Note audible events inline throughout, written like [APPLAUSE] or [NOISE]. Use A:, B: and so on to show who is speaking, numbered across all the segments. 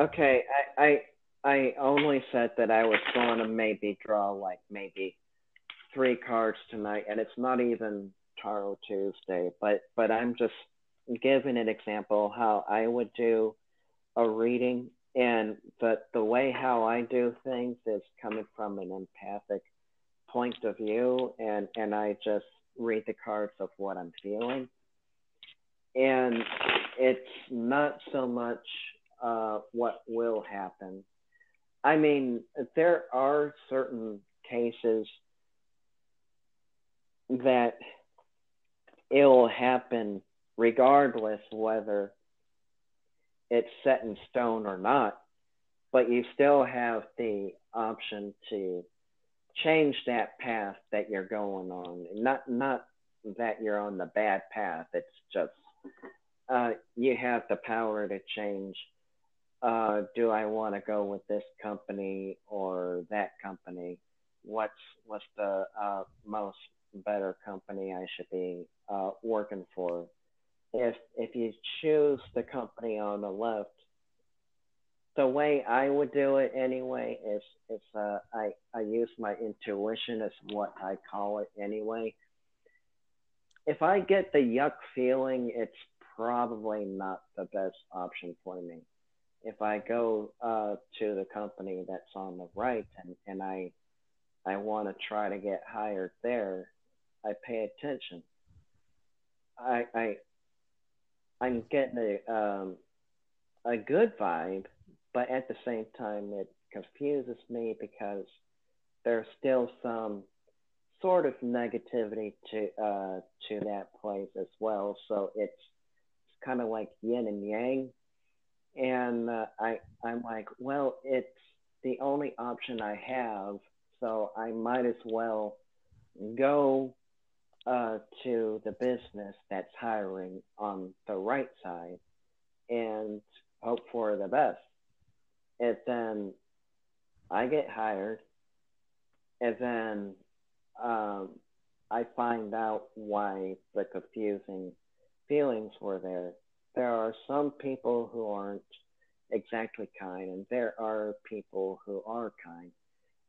A: Okay, I, I I only said that I was going to maybe draw like maybe three cards tonight, and it's not even Tarot Tuesday, but but I'm just giving an example how I would do a reading, and the the way how I do things is coming from an empathic point of view, and and I just read the cards of what I'm feeling, and it's not so much uh, what will happen. I mean, there are certain cases that it'll happen regardless whether it's set in stone or not, but you still have the option to change that path that you're going on. Not not that you're on the bad path. It's just uh, you have the power to change. Uh, do I want to go with this company or that company? What's what's the uh, most better company I should be uh, working for? If if you choose the company on the left, the way I would do it anyway is is uh, I I use my intuition as what I call it anyway. If I get the yuck feeling, it's probably not the best option for me. If I go uh, to the company that's on the right and, and I I want to try to get hired there, I pay attention. I I I'm getting a um, a good vibe but at the same time, it confuses me because there's still some sort of negativity to uh, to that place as well. So it's, it's kind of like yin and yang, and uh, I I'm like, well, it's the only option I have, so I might as well go uh, to the business that's hiring on the right side and hope for the best and then I get hired, and then um, I find out why the confusing feelings were there. There are some people who aren't exactly kind, and there are people who are kind.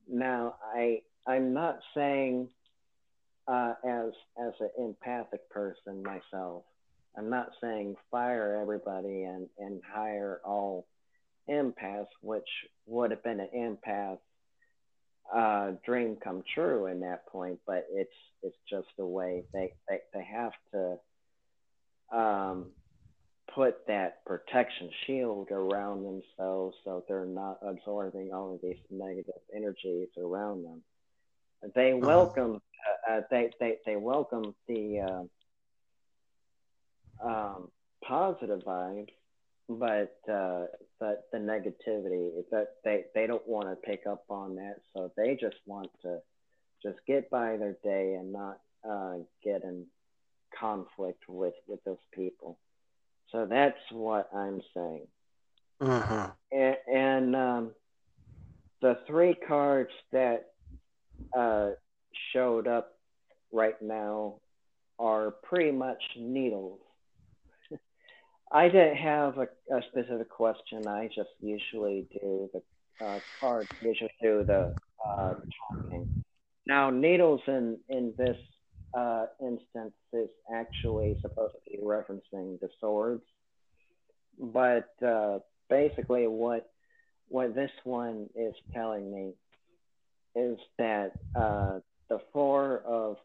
A: Now, I I'm not saying uh, as as an empathic person myself. I'm not saying fire everybody and and hire all empath, which would have been an empath uh, dream come true in that point, but it's it's just a way they they, they have to um, put that protection shield around themselves so they're not absorbing all of these negative energies around them. They uh-huh. welcome uh, uh, they, they they welcome the uh, um, positive vibes but uh, but the negativity that they they don't want to pick up on that, so they just want to just get by their day and not uh, get in conflict with with those people. So that's what I'm saying.
B: Uh-huh.
A: And, and um, the three cards that uh, showed up right now are pretty much needles [LAUGHS] I didn't have a, a specific question. I just usually do the uh, cards, usually do the uh, talking. Now, needles in, in this uh, instance is actually supposed to be referencing the swords. But uh, basically, what what this one is telling me is that uh, the four of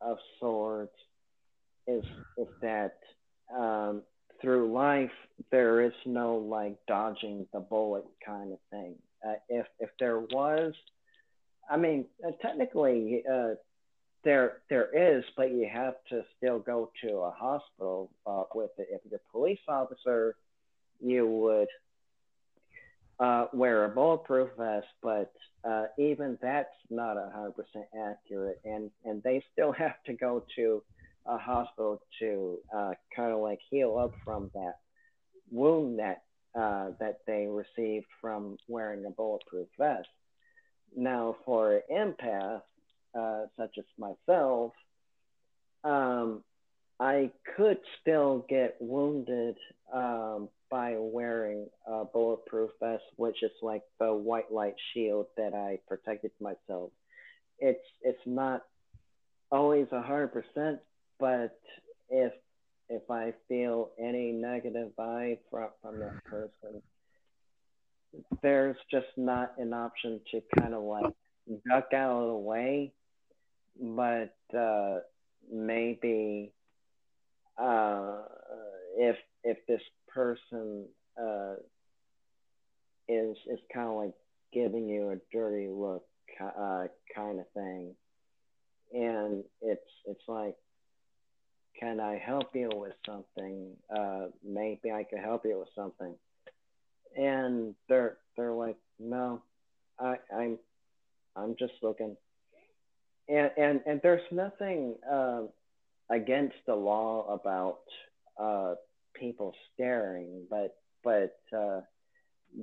A: of swords is is that um, through life, there is no like dodging the bullet kind of thing. Uh, if if there was, I mean, uh, technically, uh, there there is, but you have to still go to a hospital uh, with it. If you're a police officer, you would uh, wear a bulletproof vest, but uh, even that's not hundred percent accurate, and and they still [LAUGHS] have to go to a hospital to uh, kind of like heal up from that wound that uh, that they received from wearing a bulletproof vest. Now, for an empath uh, such as myself, um, I could still get wounded um, by wearing a bulletproof vest, which is like the white light shield that I protected myself. It's it's not always a hundred percent, but if if I feel any negative vibe from from that person, there's just not an option to kind of like duck out of the way, but uh, maybe uh, if if this person uh, is is kind of like giving you a dirty look uh, kind of thing, and it's it's like, can I help you with something? Uh, maybe I could help you with something, and they're they're like, no, I I'm I'm just looking, and and and there's nothing uh, against the law about uh, people staring, but but uh,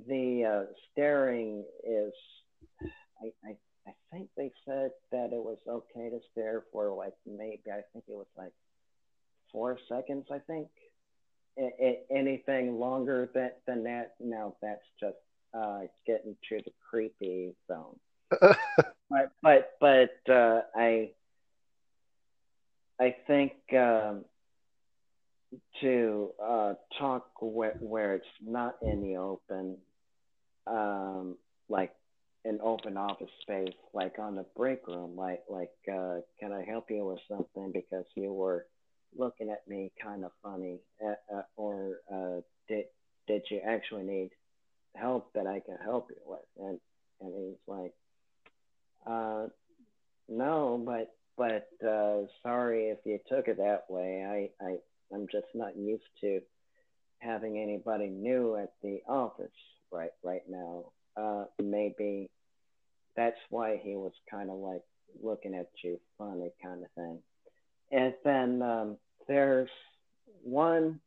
A: the uh, staring is, I, I I think they said that it was okay to stare for like maybe I think it was like four seconds. I think anything longer than than that, now that's just uh, getting to the creepy zone. [LAUGHS] but but uh, I I think um, to uh, talk where, where it's not in the open, um, like an open office space, like on the break room, like like uh, can I help you with something because you were looking at me kind of funny, uh, uh, or uh, did did you actually need help that I can help you with? And and he's like, uh, no, but but uh, sorry if you took it that way. I I I'm just not used to having anybody new at the office right right now. Uh, maybe that's why he was kind of like looking at you funny kind of thing. And then um, there's one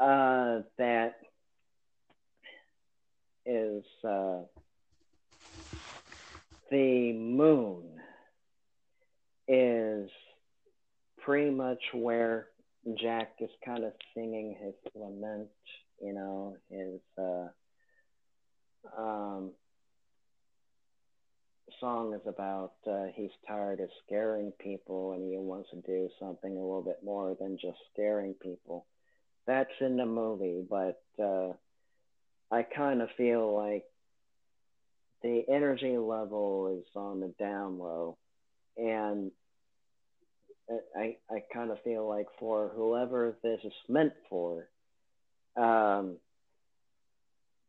A: uh, that is uh, the moon is pretty much where Jack is kind of singing his lament, you know, his uh, um, song is about uh, he's tired of scaring people and he wants to do something a little bit more than just scaring people. That's in the movie, but uh, I kind of feel like the energy level is on the down low, and I I kind of feel like for whoever this is meant for, um,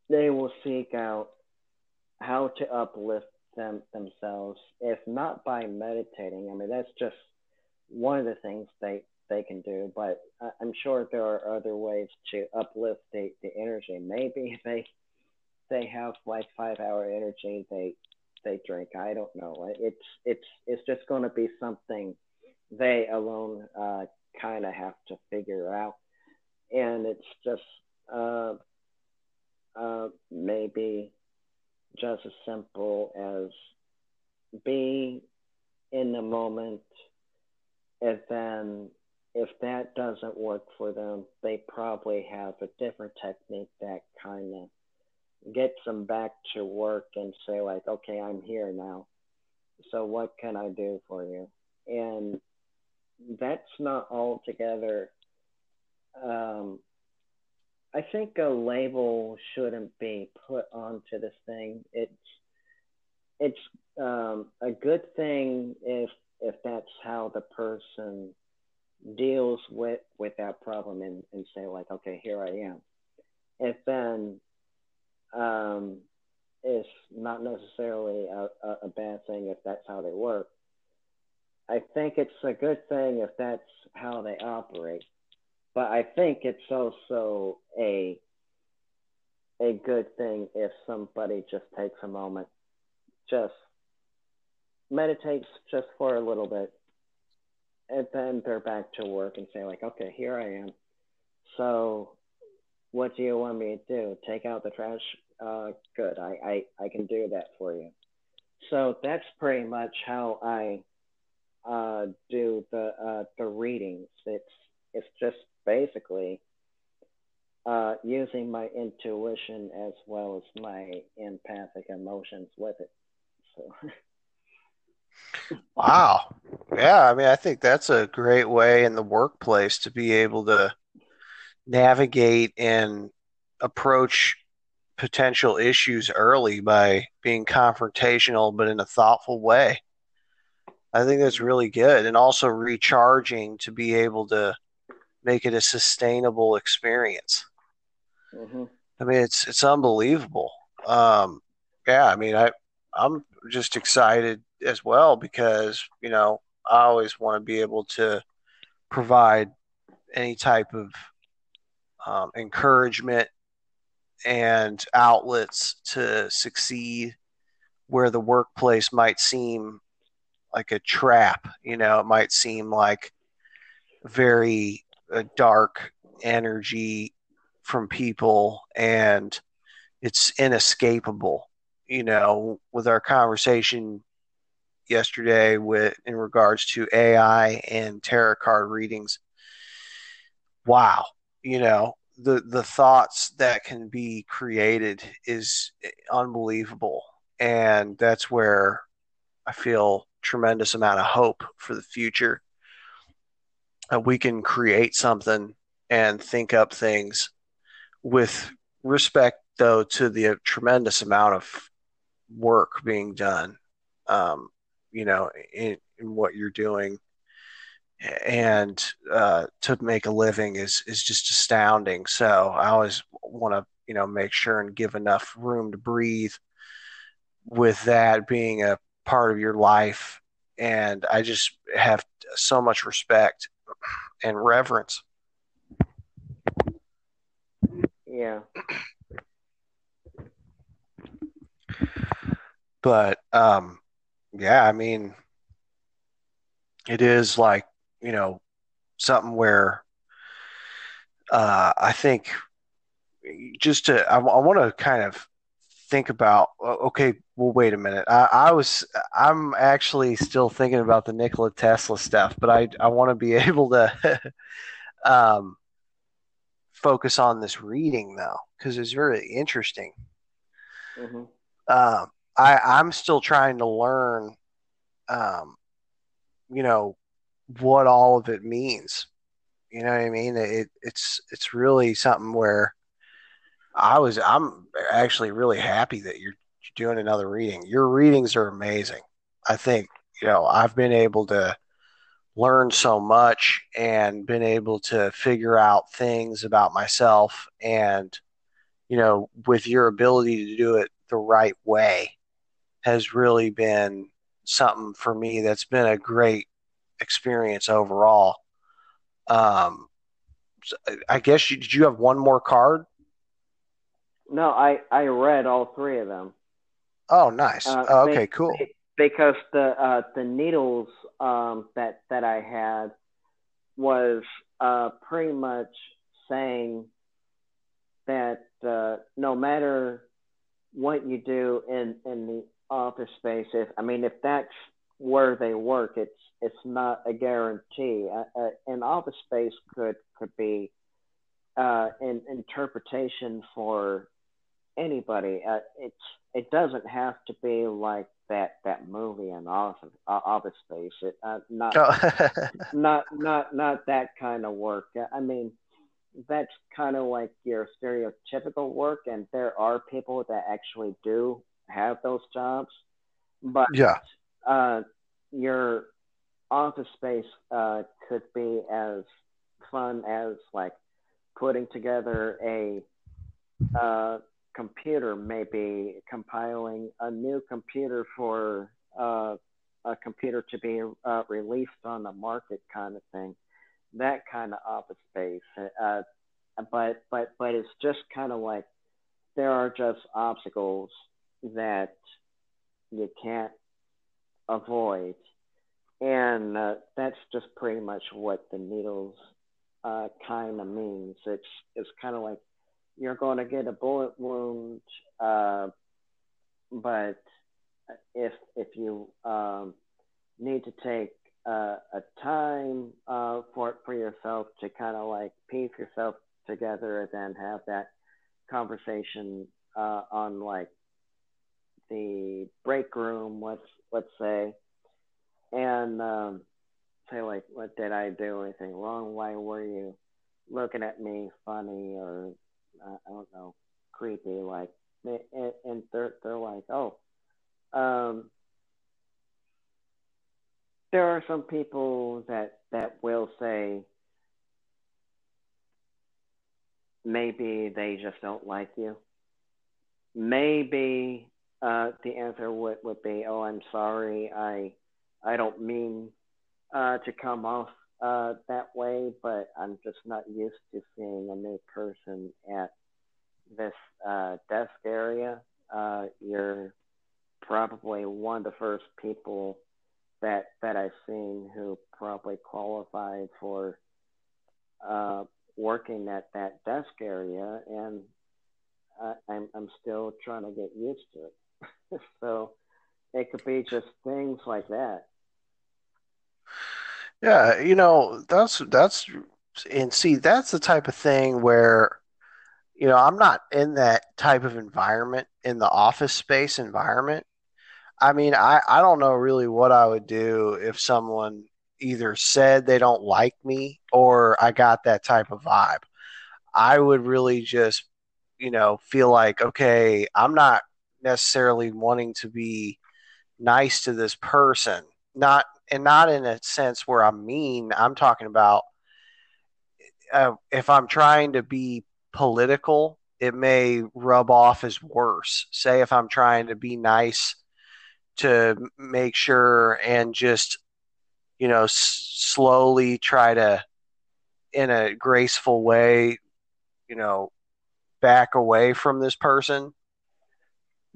A: they will seek out how to uplift them themselves, if not by meditating. I mean, that's just one of the things they they can do. But I'm sure there are other ways to uplift the, the energy. Maybe [LAUGHS] they they have like five hour energy they they drink. I don't know. It's it's it's just going to be something they alone uh, kind of have to figure out. And it's just uh, uh, maybe just as simple as be in the moment and then if that doesn't work for them, they probably have a different technique that kind of gets them back to work and say like, okay, I'm here now. So what can I do for you? And that's not altogether. Um, I think a label shouldn't be put onto this thing. It's it's um, a good thing if if that's how the person deals with with that problem and, and say like okay here i am if then um, it's not necessarily a, a, a, bad thing if that's how they work i think it's a good thing if that's how they operate but i think it's also a a good thing if somebody just takes a moment just meditates just for a little bit and then they're back to work and say like, okay, here I am. So what do you want me to do? Take out the trash? Uh, good. I, I, I can do that for you. So that's pretty much how I uh, do the uh, the readings. It's it's just basically uh, using my intuition as well as my empathic emotions with it. So. [LAUGHS]
B: wow. Yeah, I mean, I think that's a great way in the workplace to be able to navigate and approach potential issues early by being confrontational, but in a thoughtful way. I think that's really good. And also recharging to be able to make it a sustainable experience. Mm-hmm. I mean, it's it's unbelievable. Um, yeah, I mean, I I'm just excited as well because you know I always want to be able to provide any type of um, encouragement and outlets to succeed where the workplace might seem like a trap. You know, it might seem like very uh, dark energy from people and it's inescapable. You know, with our conversation yesterday with in regards to AI and tarot card readings. Wow, you know, the the thoughts that can be created is unbelievable and that's where I feel tremendous amount of hope for the future. Uh, we can create something and think up things with respect, though, to the tremendous amount of work being done, um, you know, in, in, what you're doing. And uh, to make a living is is just astounding. So I always want to, you know, make sure and give enough room to breathe. With that being a part of your life, and I just have so much respect and reverence
A: Yeah.
B: But um yeah, I mean it is like, you know, something where uh I think just to I, I want to kind of think about okay well wait a minute I, I was i'm actually still thinking about the nikola tesla stuff but i i want to be [LAUGHS] able to um focus on this reading though because it's very interesting. Mm-hmm. Uh, I I'm still trying to learn, um, you know, what all of it means. You know what I mean? It it's it's really something where I was I'm actually really happy that you're doing another reading. Your readings are amazing. I think you know I've been able to learn so much and been able to figure out things about myself and you know with your ability to do it the right way has really been something for me that's been a great experience overall. Um i guess you did you have one more card?
A: No i i read all three of them.
B: Oh nice. Uh, oh, okay they, cool.
A: they, because the uh, the needles um, that that I had was uh, pretty much saying that uh, no matter what you do in in the office space, if I mean if that's where they work, it's it's not a guarantee. Uh, uh, an office space could could be uh, an interpretation for anybody. Uh, it's it doesn't have to be like that that movie in Office uh, Office Space. It uh, not oh. [LAUGHS] not not not that kind of work. I mean, that's kind of like your stereotypical work, and there are people that actually do have those jobs, but
B: yeah,
A: uh, your office space uh, could be as fun as like putting together a uh, computer, maybe compiling a new computer for uh, a computer to be uh, released on the market, kind of thing. That kind of office space. Uh, but but but it's just kind of like there are just obstacles that you can't avoid, and uh, that's just pretty much what the needles uh, kind of means. It's it's kind of like you're going to get a bullet wound, uh, but if if you um, need to take uh, a time uh, for for yourself to kind of like piece yourself together and then have that conversation uh, on like the break room, let's let's say, and um, say like, what did I do anything wrong? Why were you looking at me funny or uh, I don't know, creepy? Like, and, and they're they're like, oh, um, there are some people that that will say maybe they just don't like you. Maybe uh, the answer would, would be, "Oh, I'm sorry. I I don't mean uh, to come off uh, that way, but I'm just not used to seeing a new person at this uh, desk area. Uh, you're probably one of the first people that that I've seen who probably qualified for uh, working at that desk area, and I, I'm I'm still trying to get used to it. [LAUGHS] so it could be just things like that.
B: Yeah, you know, that's that's and see, that's the type of thing where you know, I'm not in that type of environment in the office space environment. I mean, I I don't know really what I would do if someone either said they don't like me or I got that type of vibe. I would really just, you know, feel like, okay, I'm not necessarily wanting to be nice to this person. Not and not in a sense where I'm mean. I'm talking about uh, if I'm trying to be political, it may rub off as worse. Say if I'm trying to be nice to make sure and just you know, s- slowly try to, in a graceful way, you know, back away from this person.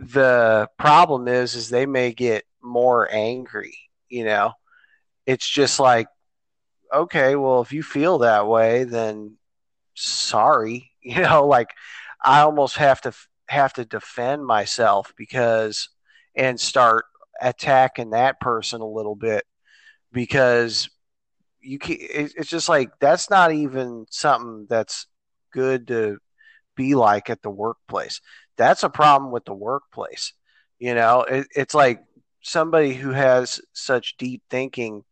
B: The problem is, is they may get more angry. You know, it's just like, okay, well, if you feel that way, then sorry. [LAUGHS] You know, like I almost have to have to defend myself because and start attacking that person a little bit because you can it's just like that's not even something that's good to be like at the workplace that's a problem with the workplace. You know it, it's like somebody who has such deep thinking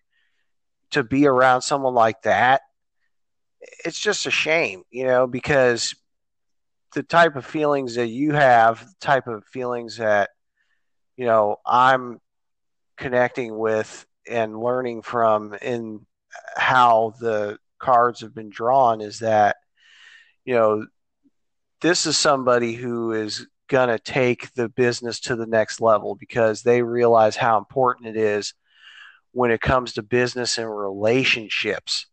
B: to be around someone like that it's just a shame you know because the type of feelings that you have the type of feelings that you know i'm connecting with and learning from in how the cards have been drawn is that you know this is somebody who is going to take the business to the next level because they realize how important it is when it comes to business and relationships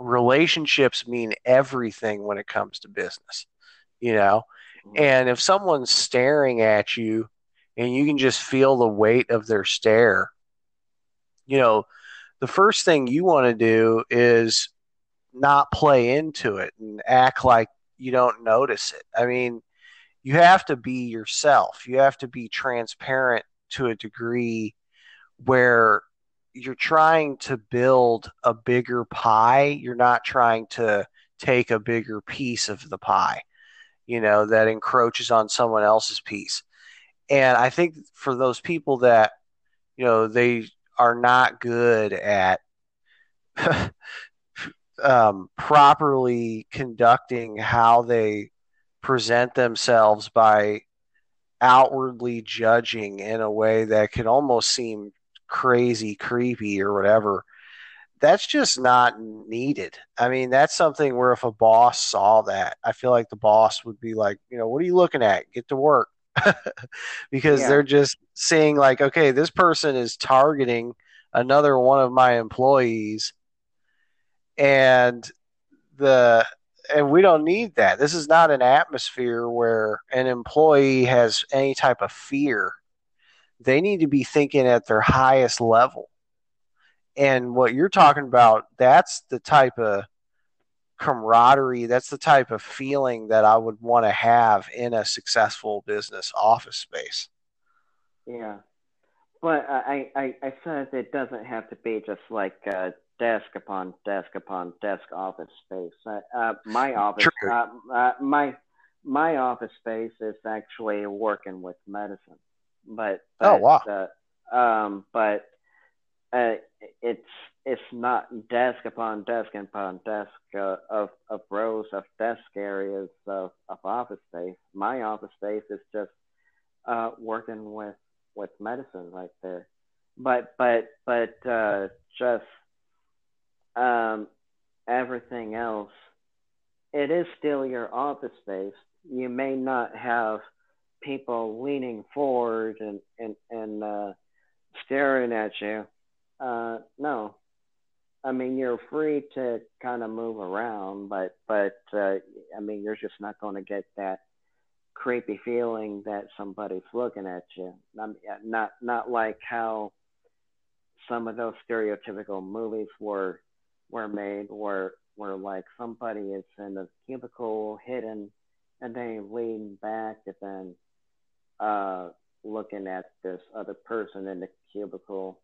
B: relationships mean everything when it comes to business you know mm-hmm. and if someone's staring at you and you can just feel the weight of their stare you know, the first thing you want to do is not play into it and act like you don't notice it. I mean, you have to be yourself. You have to be transparent to a degree where you're trying to build a bigger pie. You're not trying to take a bigger piece of the pie, you know, that encroaches on someone else's piece. And I think for those people that, you know, they are not good at [LAUGHS] um, properly conducting how they present themselves by outwardly judging in a way that could almost seem crazy, creepy, or whatever. That's just not needed. I mean, that's something where if a boss saw that, I feel like the boss would be like, you know, what are you looking at? Get to work. [LAUGHS] because yeah. they're just seeing like, okay, this person is targeting another one of my employees, and the and we don't need that. This is not an atmosphere where an employee has any type of fear. They need to be thinking at their highest level. And what you're talking about, that's the type of camaraderie. That's the type of feeling that I would want to have in a successful business office space.
A: Yeah. But I, I, I said it doesn't have to be just like uh, desk upon desk upon desk office space. Uh, uh, my office, uh, uh, my my office space is actually working with medicine, but,
B: oh,
A: but oh wow, um, but uh, it's it's not desk upon desk upon desk uh, of of rows of desk areas of, of office space. My office space is just uh, working with with medicine right there. But but but uh, just um, everything else, it is still your office space. You may not have people leaning forward and and and uh, staring at you. Uh, no, I mean you're free to kind of move around, but but uh, I mean you're just not going to get that creepy feeling that somebody's looking at you. Not not not like how some of those stereotypical movies were were made, where where like somebody is in a cubicle hidden, and they lean back and then uh, looking at this other person in the cubicle,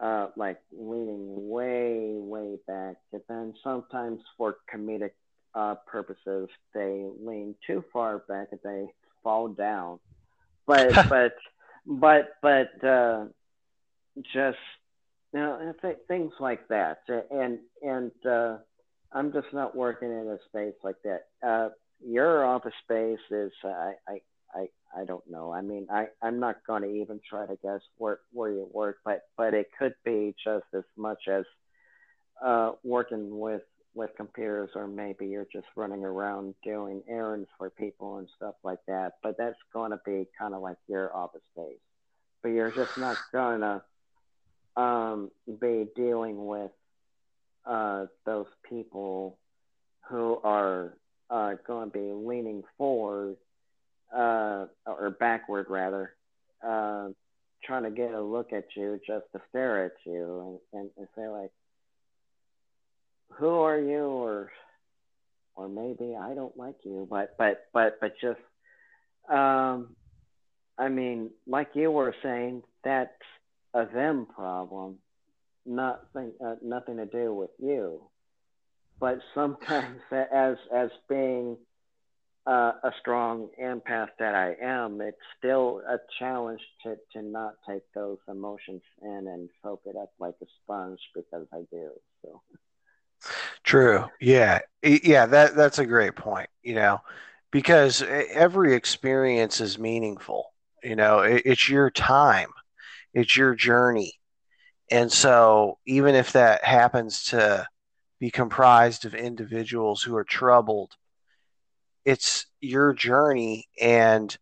A: uh, like leaning way way back, and then sometimes for comedic uh, purposes, they lean too far back and they fall down. But [LAUGHS] but but but uh, just you know th- things like that, and and uh, I'm just not working in a space like that. Uh, your office space is I I I I don't know. I mean, I I'm not going to even try to guess where where you work, but but it could be just as much as uh, working with with computers, or maybe you're just running around doing errands for people and stuff like that. But that's going to be kind of like your office space. But you're just not going to um, be dealing with uh, those people who are uh, going to be leaning forward uh, or backward rather, uh, trying to get a look at you just to stare at you and, and, and say like, who are you? or or maybe I don't like you, but but but but just um I mean, like you were saying, that's a them problem, nothing uh, nothing to do with you. But sometimes, [LAUGHS] as as being uh, a strong empath that I am, it's still a challenge to to not take those emotions in and soak it up like a sponge because I do. So.
B: True. Yeah. Yeah, that that's a great point, you know, because every experience is meaningful. You know, it, it's your time. It's your journey. And so even if that happens to be comprised of individuals who are troubled, it's your journey and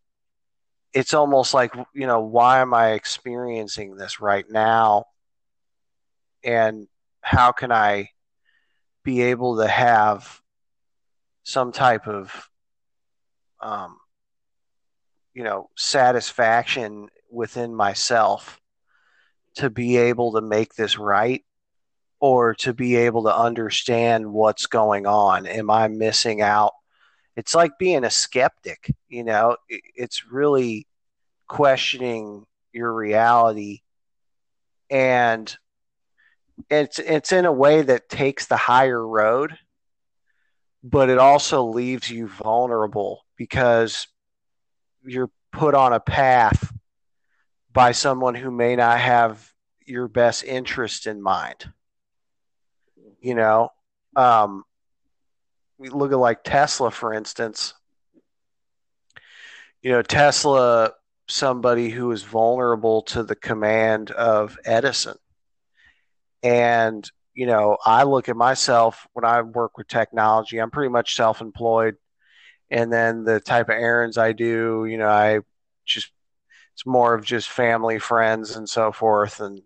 B: it's almost like, you know, why am I experiencing this right now? And how can I be able to have some type of um, you know satisfaction within myself to be able to make this right or to be able to understand what's going on? Am i missing out? It's like being a skeptic you know? It's really questioning your reality. And it's it's in a way that takes the higher road, but it also leaves you vulnerable because you're put on a path by someone who may not have your best interest in mind. You know, um, we look at like Tesla, for instance. You know, Tesla, somebody who is vulnerable to the command of Edison and, you know, I look at myself when I work with technology, I'm pretty much self employed. And then the type of errands I do, you know, I just, it's more of just family, friends, and so forth. And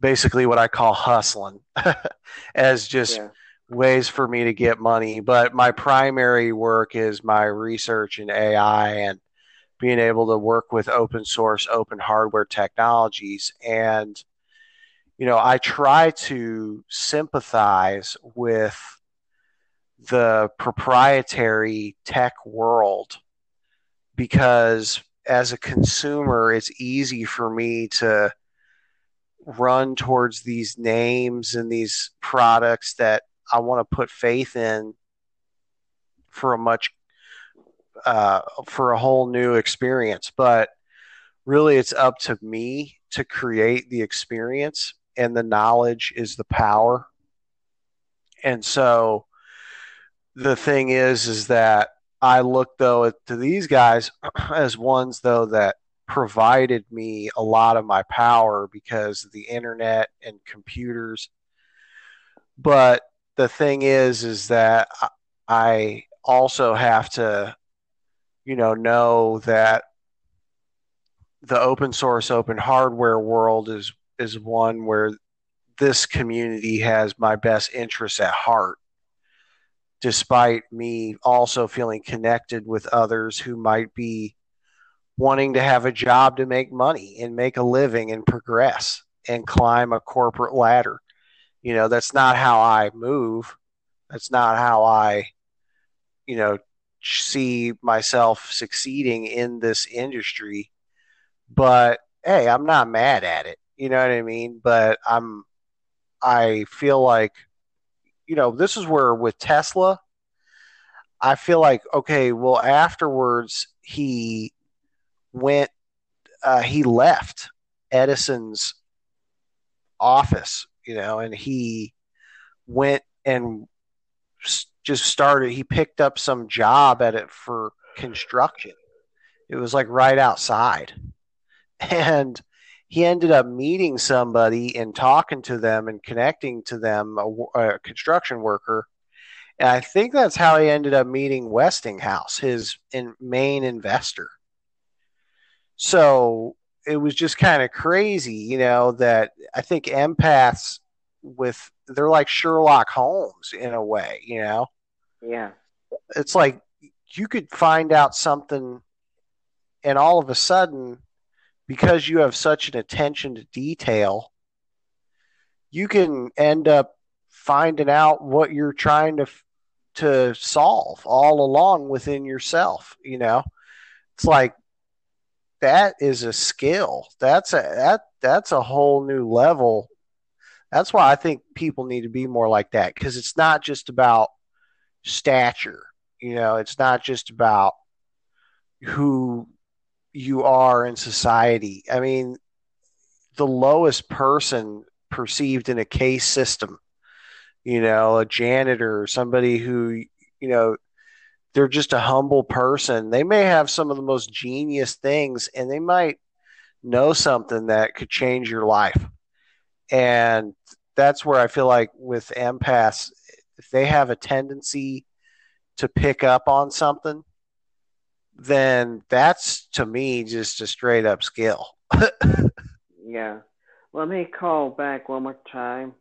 B: basically what I call hustling [LAUGHS] as just yeah. ways for me to get money. But my primary work is my research in AI and being able to work with open source, open hardware technologies. And you know, I try to sympathize with the proprietary tech world because as a consumer, it's easy for me to run towards these names and these products that I want to put faith in for a much uh, for a whole new experience. But really, it's up to me to create the experience, and the knowledge is the power. And so, the thing is, is that I look though to these guys [CLEARS THROAT] as ones though that provided me a lot of my power because of the internet and computers. But the thing is, is that I also have to, you know, know that the open source, open hardware world is is one where this community has my best interests at heart despite me also feeling connected with others who might be wanting to have a job to make money and make a living and progress and climb a corporate ladder. You know, that's not how I move. That's not how I, you know, see myself succeeding in this industry. But hey, I'm not mad at it. You know what I mean? But I'm, I feel like you know, this is where with Tesla, I feel like okay, well, afterwards he went, uh, he left Edison's office, you know, and he went and just started. He picked up some job at it for construction. It was like right outside, [LAUGHS] and he ended up meeting somebody and talking to them and connecting to them, a, a, construction worker. And I think that's how he ended up meeting Westinghouse, his in, main investor. So it was just kind of crazy, you know, that I think empaths with they're like Sherlock Holmes in a way, you know.
A: Yeah.
B: It's like you could find out something and all of a sudden because you have such an attention to detail, you can end up finding out what you're trying to to solve all along within yourself, you know. It's like that is a skill. That's a that that's a whole new level. That's why I think people need to be more like that because it's not just about stature. You know, it's not just about who you are in society. I mean, the lowest person perceived in a caste system, you know, a janitor, somebody who, you know, they're just a humble person. They may have some of the most genius things and they might know something that could change your life. And that's where I feel like with empaths, if they have a tendency to pick up on something, then that's to me just a straight up skill. [LAUGHS]
A: yeah. Let me call back one more time